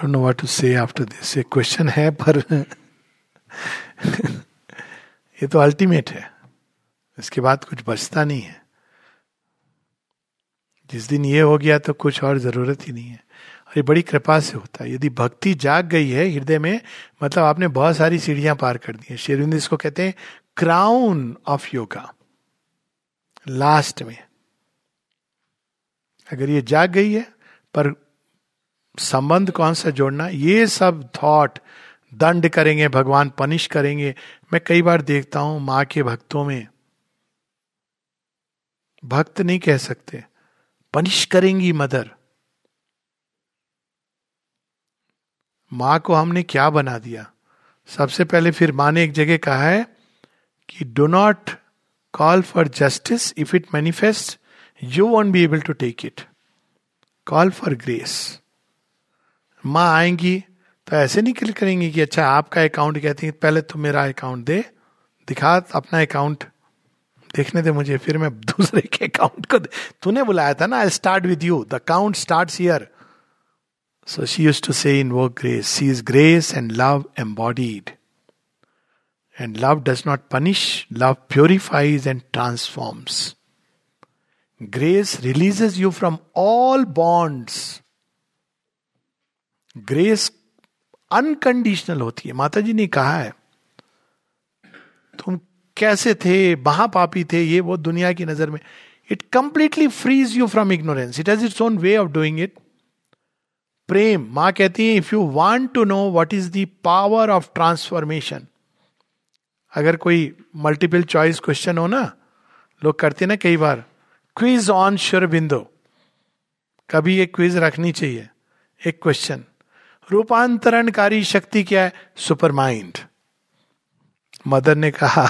Don't know what to say after this ये question है, पर ये तो अल्टीमेट है. इसके बाद कुछ बचता नहीं है. जिस दिन ये हो गया तो कुछ और ज़रूरत ही नहीं है. और ये बड़ी कृपा से होता है. यदि भक्ति जाग गई है हृदय में मतलब आपने बहुत सारी सीढ़ियाँ पार कर दी है. शेरविंद इसको कहते हैं क्राउन ऑफ़ योगा लास्ट में. अगर ये जाग गई है, पर संबंध कौन सा जोड़ना? ये सब थॉट दंड करेंगे, भगवान पनिश करेंगे। मैं कई बार देखता हूँ माँ के भक्तों में। भक्त नहीं कह सकते। पनिश करेंगी मदर। माँ को हमने क्या बना दिया? सबसे पहले फिर माँ ने एक जगह कहा है कि do not call for justice if it manifest you won't be able to take it call for grace माँ आएँगी तो ऐसे नहीं क्लिक करेंगी कि अच्छा आपका अकाउंट कहती है, पहले तुम मेरा अकाउंट दे, दिखा, अपना अकाउंट देखने दे मुझे, फिर मैं दूसरे के अकाउंट को तूने बुलाया था ना I start with you the account start here so she used to say in वो grace see is grace and love embodied and love does not punish love purifies and transforms grace releases you from all bonds grace unconditional होती है। माता जी ने कहा है, तुम कैसे थे? महापापी थे? ये वो दुनिया की नज़र में it completely frees you from ignorance it has its own way of doing it प्रेम माँ कहती है if you want to know what is the power of transformation अगर कोई मल्टीपल चॉइस क्वेश्चन हो ना, लोग करते ना कई बार क्विज ऑन श्योर बिंदो कभी एक क्विज रखनी चाहिए, एक क्वेश्चन रूपांतरणकारी शक्ति क्या है? सुपर माइंड मदर ने कहा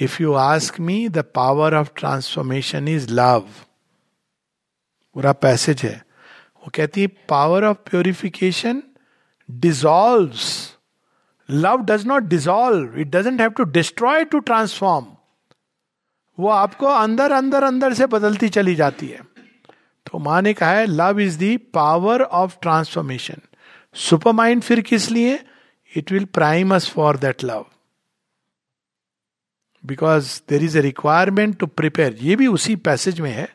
if you ask me the power of transformation is love पूरा पैसेज है। वो कहती है power of purification dissolve love does not dissolve it doesn't have to destroy to transform वो आपको अंदर अंदर अंदर से बदलती चली जाती है। तो माँ ने कहा है love is the power of transformation super mind फिर किस लिए? It will prime us for that love because there is a requirement to prepare ये भी उसी पैसेज में है।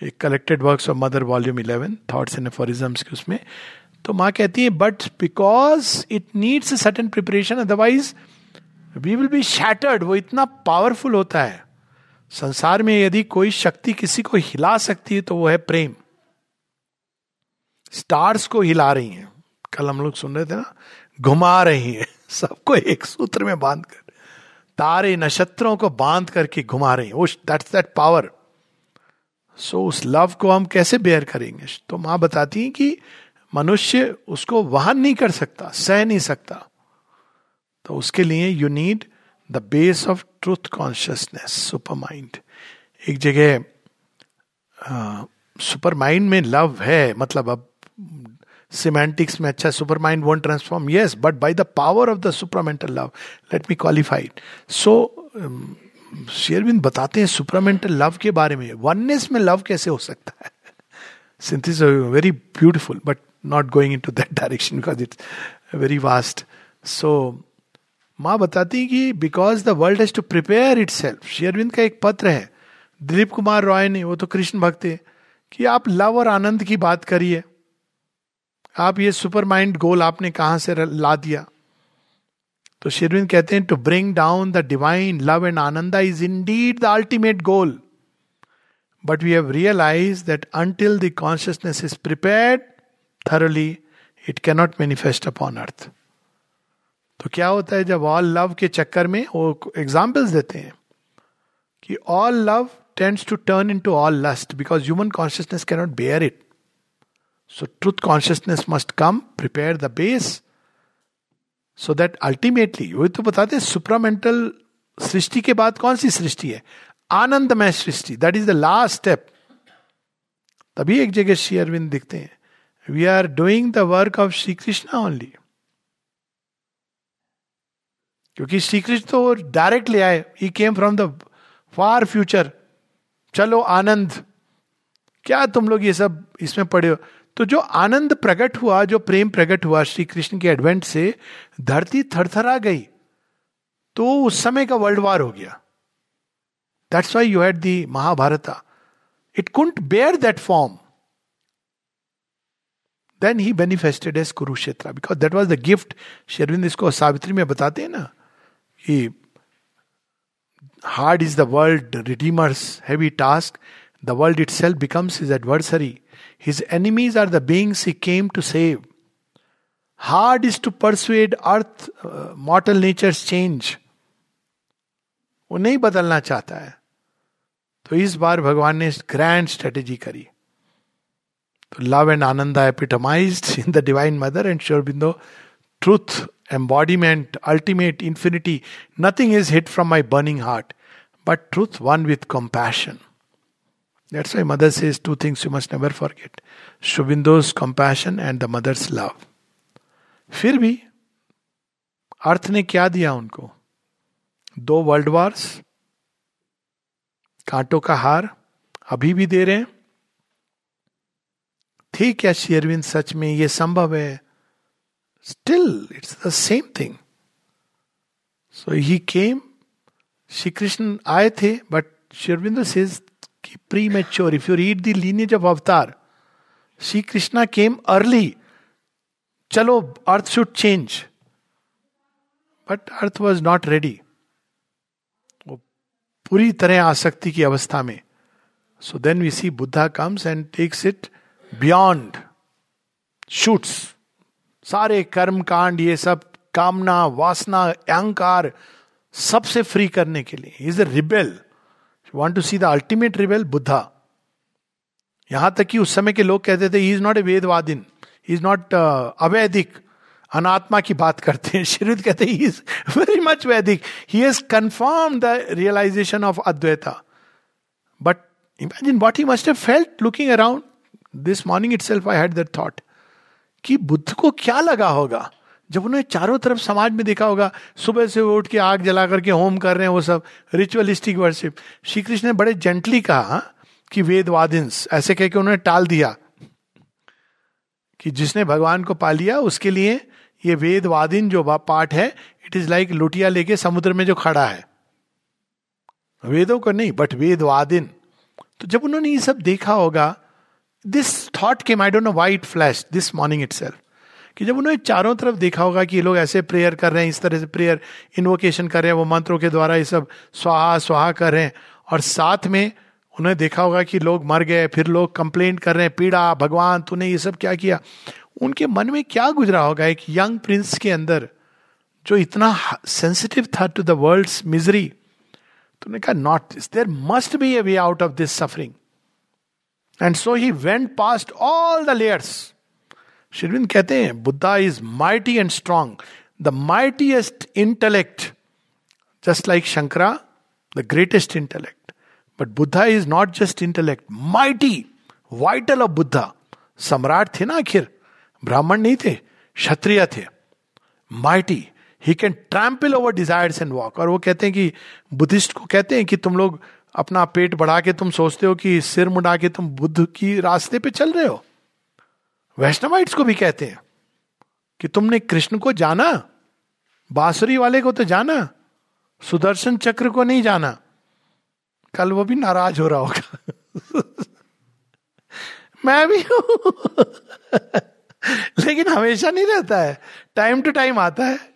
एक collected works of Mother volume eleven thoughts and aphorisms के उसमें। तो माँ कहती है but because it needs certain preparation otherwise we will be shattered वो इतना पावरफुल होता है। संसार में यदि कोई शक्ति किसी को हिला सकती है तो वो है प्रेम। स्टार्स को हिला रही हैं। कल हम लोग सुन रहे थे ना, घुमा रही है। सबको एक सूत्र में बाँध कर, तारे नक्षत्रों को बाँध करके घुमा रही हैं। दैट्स दैट पावर सो उस लव को हम कैसे बेयर करेंगे? तो माँ बताती है कि मनुष्य उसको वहन नहीं कर सकता, सह नहीं सकता। तो उसके लिए you need the base of truth consciousness super mind एक जगह सुपर माइंड में लव है मतलब अब सिमेंटिक्स में अच्छा super mind won't transform yes but by the power of the supermental love let me qualified so Sri Aurobindo बताते हैं सुपरमेंटल लव के बारे में. वननेस में लव कैसे हो सकता है? Synthesis very beautiful but not going into that direction because it's very vast so माँ बताती कि because the world has to prepare itself Sri Aurobindo का एक पत्र है. दिलीप कुमार रॉय ने, वो तो कृष्ण भक्त है, कि आप लव और आनंद की बात करिए. आप ये सुपर माइंड गोल आपने कहाँ से ला दिया? तो शेरविंद कहते हैं to bring down the divine love and Ananda is indeed the ultimate goal but we have realize that until the consciousness is prepared thoroughly it cannot manifest upon earth तो क्या होता है जब ऑल लव के चक्कर में, वो examples देते हैं कि all love tends to turn into all lust because human consciousness cannot bear it so truth consciousness must come prepare the base so that ultimately वही तो बताते सुपरामेंटल सृष्टि के बाद कौन सी सृष्टि है? आनंदमय सृष्टि that is the last step तभी एक जगह श्री अरविंद दिखते हैं। We are doing the work of Shri Krishna only क्योंकि श्री कृष्ण तो डायरेक्ट ले आए he came from the far future चलो, आनंद। क्या तुम लोग ये सब इसमें पढ़े हो? तो जो आनंद प्रकट हुआ, जो प्रेम प्रकट हुआ श्री कृष्ण के एडवेंट से, धरती थरथरा गई। तो उस समय का वर्ल्ड वार हो गया। That's why you had the Mahabharata it couldn't bear that form then he manifested as Kurukshetra because that was the gift Sri Aurobindo इसको सावित्री में बताते हैं ना, कि hard is the world redeemer's heavy task the world itself becomes his adversary his enemies are the beings he came to save hard is to persuade earth mortal nature change वो नहीं बदलना चाहता है। तो इस बार भगवान ने ग्रैंड स्ट्रेटेजी करी। तो love and ananda epitomise in the divine mother and Sri Aurobindo truth embodiment ultimate infinity nothing is hid from my burning heart but truth one with compassion That's why mother says two things you must never forget. Shubindo's compassion and the mother's love. फिर भी अर्थ ने क्या दिया उनको दो world Wars कांटो का हार अभी भी दे रहे हैं थी क्या शेयरविंद सच में ये संभव है still it's the same thing so he came Shri Krishna आए थे बट शेरविंद सेज कि premature if you read the of avatar Shri Krishna came early चलो earth should change but earth was not ready वो पूरी तरह आसक्ति की अवस्था में। So then we see Buddha comes and takes it beyond shoots सारे कर्म कांड, ये सब, कामना, वासना, अहंकार, सबसे फ्री करने के लिए. Is a rebel want to see the ultimate रिवेल Buddha यहाँ तक कि उस समय के लोग कहते थे is not a vedavadin is not avaidik अनात्मा की बात करते हैं। श्रीद कहते हैं is very much Vedic he has confirm the realisation of Advaita but imagine what he must have felt looking around this morning itself I had that thought कि बुद्ध को क्या लगा होगा? जब उन्होंने चारों तरफ़ समाज में देखा होगा, सुबह से उठ के आग जला करके होम कर रहे हैं वो सब रिचुअलिस्टिक वर्शिप श्री कृष्ण ने बड़े जेंटली कहा कि वेदवादिंस ऐसे कह के उन्होंने टाल दिया कि जिसने भगवान को पा लिया, उसके लिए ये वेदवादिन जो पाठ है इट इज़ लाइक लुटिया लेके समुद्र में जो खड़ा है। वेदों को नहीं बट वेदवादिन तो जब उन्होंने ये सब देखा होगा this thought came I don't know white flash this morning itself कि जब उन्होंने चारों तरफ़ देखा होगा कि ये लोग ऐसे प्रेयर कर रहे हैं, इस तरह से प्रेयर इन्वोकेशन कर रहे हैं, वो मंत्रों के द्वारा ये सब स्वाहा स्वाहा कर रहे हैं। और साथ में उन्होंने देखा होगा कि लोग मर गए, फिर लोग कंप्लेंट कर रहे हैं, पीड़ा, भगवान, तूने ये सब क्या किया? उनके मन में क्या गुजरा होगा एक यंग प्रिंस के अंदर, जो इतना सेंसिटिव था टू द वर्ल्ड मिजरी तो उन्होंने कहा not this there must be a way out of this suffering and so he went past all the layers शिरविंद कहते हैं Buddha is mighty and strong the mightiest intellect just like Shankara the greatest intellect but Buddha is not just intellect mighty vital of Buddha सम्राट थे ना आखिर ब्राह्मण नहीं थे क्षत्रिय थे mighty he can trample over desires and walk और वो कहते हैं कि बुद्धिस्ट को कहते हैं कि तुम लोग अपना पेट बढ़ा के तुम सोचते हो कि सिर मुड़ा के तुम बुद्ध की रास्ते पे चल रहे हो वैष्णवाइट्स को भी कहते हैं कि तुमने कृष्ण को जाना, बांसुरी वाले को तो जाना, सुदर्शन चक्र को नहीं जाना। कल वो भी नाराज़ हो रहा होगा। मैं भी हूँ। लेकिन हमेशा नहीं रहता है। टाइम टू टाइम आता है।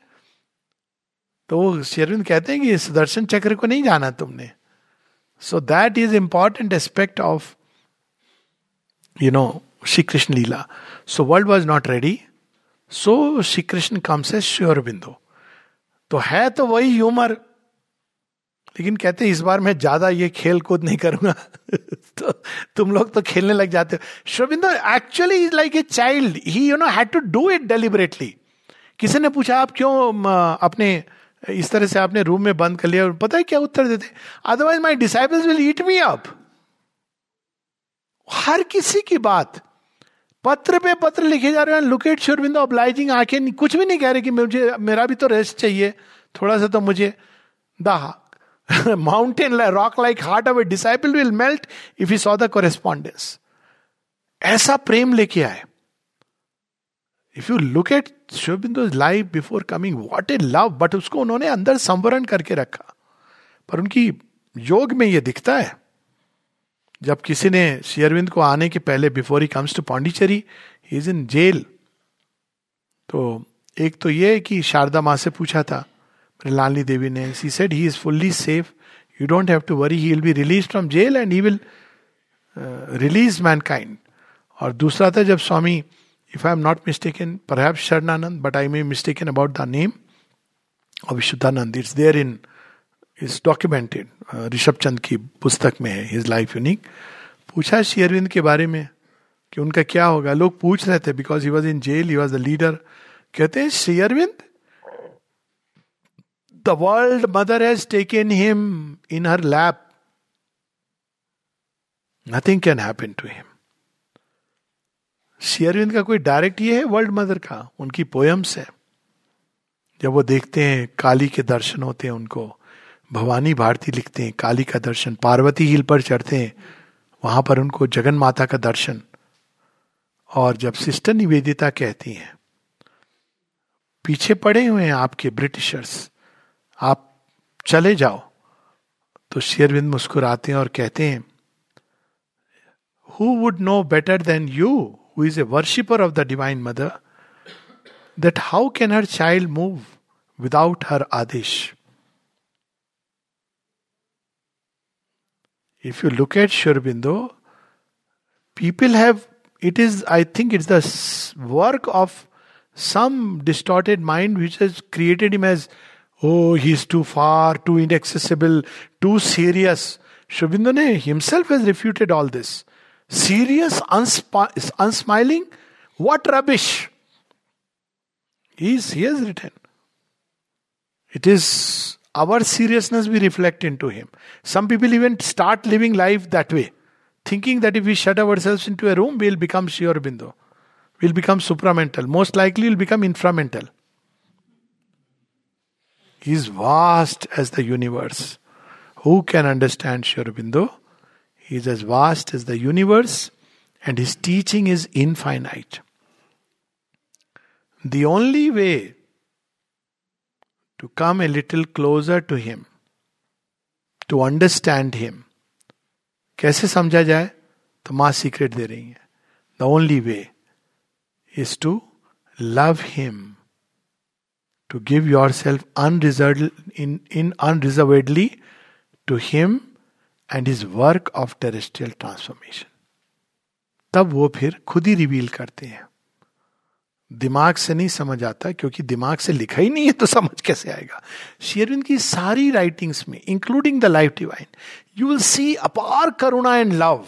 तो वो शेरविंद कहते हैं कि सुदर्शन चक्र को नहीं जाना तुमने। So that is important aspect of you know Shri Krishna Leela so world was not ready so Shri Krishna comes a Sri Aurobindo तो है तो वही ह्यूमर लेकिन कहते इस बार मैं ज़्यादा ये खेल कूद नहीं करूँगा। तो तुम लोग तो खेलने लग जाते हो। Aurobindo actually is like a child he you know had to do it deliberately किसी ने पूछा, आप क्यों अपने, इस तरह से आपने रूम में बंद कर लिया? और पता है क्या उत्तर देते otherwise my disciples will eat me up हर किसी की बात। पत्र पे पत्र लिखे जा रहे हैं। लुकेट शुरबिंदो ऑब्लाइजिंग आँखें कुछ भी नहीं कह रहे कि मुझे, मेरा भी तो रेस्ट चाहिए। थोड़ा सा तो मुझे the mountain rock like heart of a disciple will melt if you saw the correspondence ऐसा प्रेम लेके आए। If you look at शिवबिंदु life before coming what a love but उसको उन्होंने अंदर संवरण करके रखा। पर उनकी योग में यह दिखता है। जब किसी ने शेयरविंद को आने के पहले before he comes to Pondicherry he is in jail तो एक तो ये कि शारदा माँ से पूछा था लालनी देवी ने she said he is fully safe you don't have to worry he will be release from jail and he will release mankind और दूसरा था जब Swami if I am not mistaken पर Sharanananda but I may mistaken about the name of Vishuddhananda it's there in is documented Rishabh Chand की पुस्तक में है his life unique पूछा श्री अरविंद के बारे में कि उनका क्या होगा। लोग पूछ रहे थे because he was in jail he was the leader कहते हैं, Shri Aurobindo the world mother has taken him in her lap nothing can happen to him Shri Aurobindo का कोई डायरेक्ट ये है वर्ल्ड मदर का। उनकी पोयम्स है। जब वो देखते हैं, काली के दर्शन होते हैं उनको भवानी भारती लिखते हैं, काली का दर्शन, पार्वती हिल पर चढ़ते हैं, वहाँ पर उनको जगन माता का दर्शन। और जब सिस्टर निवेदिता कहती हैं, पीछे पड़े हुए हैं आपके ब्रिटिशर्स, आप चले जाओ। तो शेरविंद मुस्कुराते हैं और कहते हैं who would know better than you who is a worshipper of the divine mother that how can her child move without her Adesh? If you look at Shurbindo, people have, it is, I think it's the work of some distorted mind which has created him as, oh, he's too far, too inaccessible, too serious. Shurbindo himself has refuted all this. Serious, unsp- unsmiling, what rubbish. He's, he has written. It is our seriousness we reflect into him. Some people even start living life that way, thinking that if we shut ourselves into a room, we'll become Sri Aurobindo. We'll become supramental. Most likely, we'll become inframental. He is vast as the universe. Who can understand Sri Aurobindo? He is as vast as the universe, and his teaching is infinite. The only way to come a little closer to him, to understand him. कैसे समझा जाए? तो माँ secret दे रही है। The only way is to love him to give yourself unreserve in in unreservedly to him and his work of terrestrial transformation तब वो फिर खुद ही रिवील करते हैं। दिमाग से नहीं समझ आता, क्योंकि दिमाग से लिखा ही नहीं है तो समझ कैसे आएगा? शेरविंद की सारी राइटिंग्स में including the life divine you will see अपार करुणा and love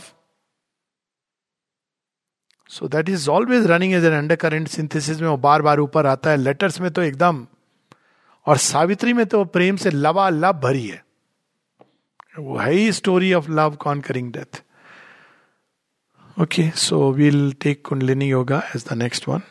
so that is always running as an undercurrent synthesis में वो बार बार ऊपर आता है। लेटर्स में तो एकदम, और सावित्री में तो प्रेम से लवा लव भरी है। वो है ही story of love conquering death okay so we'll take Kundalini yoga as the next one